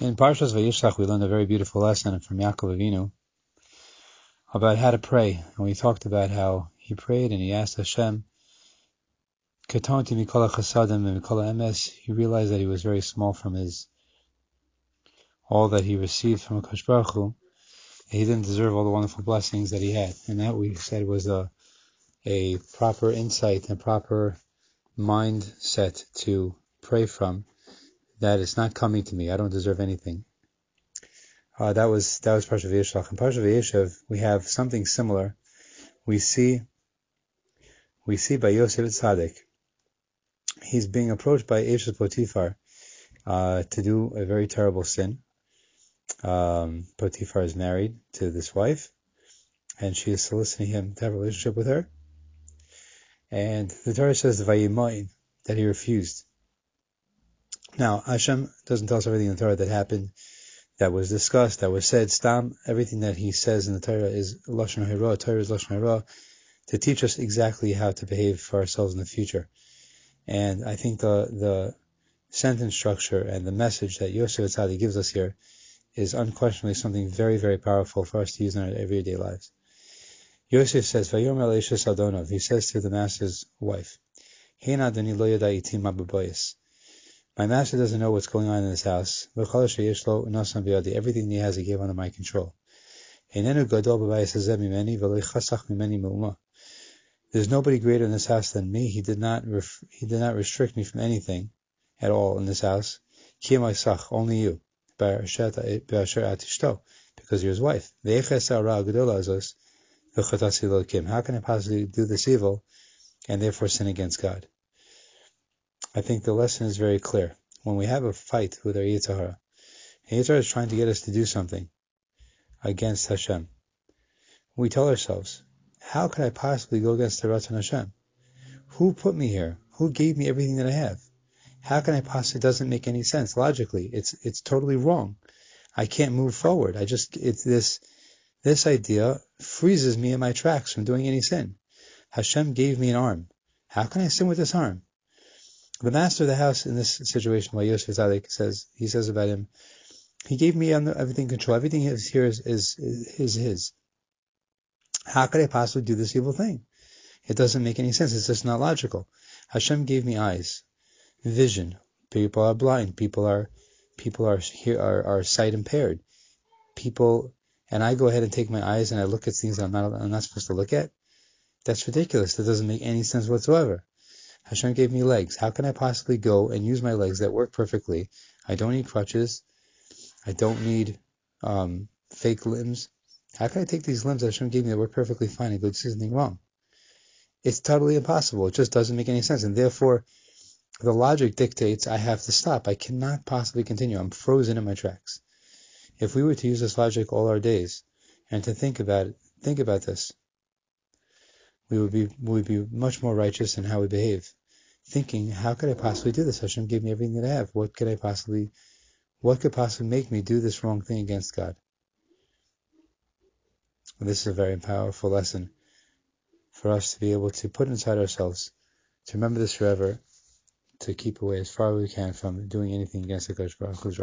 In Parshas Vayishlach, we learned a very beautiful lesson from Yaakov Avinu about how to pray. And we talked about how he prayed and he asked Hashem, Katonti mikola chasadim and mikola emes. He realized that he was very small from his, all that he received from Hakadosh Baruch Hu. He didn't deserve all the wonderful blessings that he had. And that we said was a, a proper insight and proper mindset to pray from that it's not coming to me. I don't deserve anything. Uh, that was that was Parsha Vayishlach. In Parsha Vayeishev, we have something similar. We see we see by Yosef Tzaddik. He's being approached by Eshes Potiphar uh, to do a very terrible sin. Um, Potiphar is married to this wife, and she is soliciting him to have a relationship with her. And the Torah says Vayemaen that he refused. Now, Hashem doesn't tell us everything in the Torah that happened, that was discussed, that was said. Stam, everything that He says in the Torah is Lashon Horaah, Torah is Lashon Horaah, to teach us exactly how to behave for ourselves in the future. And I think the the sentence structure and the message that Yosef HaTzaddik gives us here is unquestionably something very, very powerful for us to use in our everyday lives. Yosef says, he says to the master's wife, my master doesn't know what's going on in his house. Everything he has, he gave under my control. There's nobody greater in this house than me. He did not he did not restrict me from anything at all in this house. Only you. Because you're his wife. How can I possibly do this evil and therefore sin against God? I think the lesson is very clear. When we have a fight with our Yetzer Hara, Yitzhara is trying to get us to do something against Hashem. We tell ourselves, how could I possibly go against the Ratzon Hashem? Who put me here? Who gave me everything that I have? How can I possibly? It doesn't make any sense logically. It's it's totally wrong. I can't move forward. I just it's this this idea freezes me in my tracks from doing any sin. Hashem gave me an arm. How can I sin with this arm? The master of the house in this situation, while Yosef Tzaddik says, he says about him, he gave me everything control. Everything is here is, is, is his. How could I possibly do this evil thing? It doesn't make any sense. It's just not logical. Hashem gave me eyes, vision. People are blind. People are, people are here are, are sight impaired. People, and I go ahead and take my eyes and I look at things I'm not I'm not supposed to look at. That's ridiculous. That doesn't make any sense whatsoever. Hashem gave me legs. How can I possibly go and use my legs that work perfectly? I don't need crutches. I don't need um, fake limbs. How can I take these limbs that Hashem gave me that work perfectly fine and go do something wrong? It's totally impossible. It just doesn't make any sense. And therefore, the logic dictates I have to stop. I cannot possibly continue. I'm frozen in my tracks. If we were to use this logic all our days and to think about it, think about this, we would be we would be much more righteous in how we behave thinking, how could I possibly do this? Hashem gave me everything that I have. What could I possibly, what could possibly make me do this wrong thing against God? This is a very powerful lesson for us to be able to put inside ourselves, to remember this forever, to keep away as far as we can from doing anything against the Baruch Hu's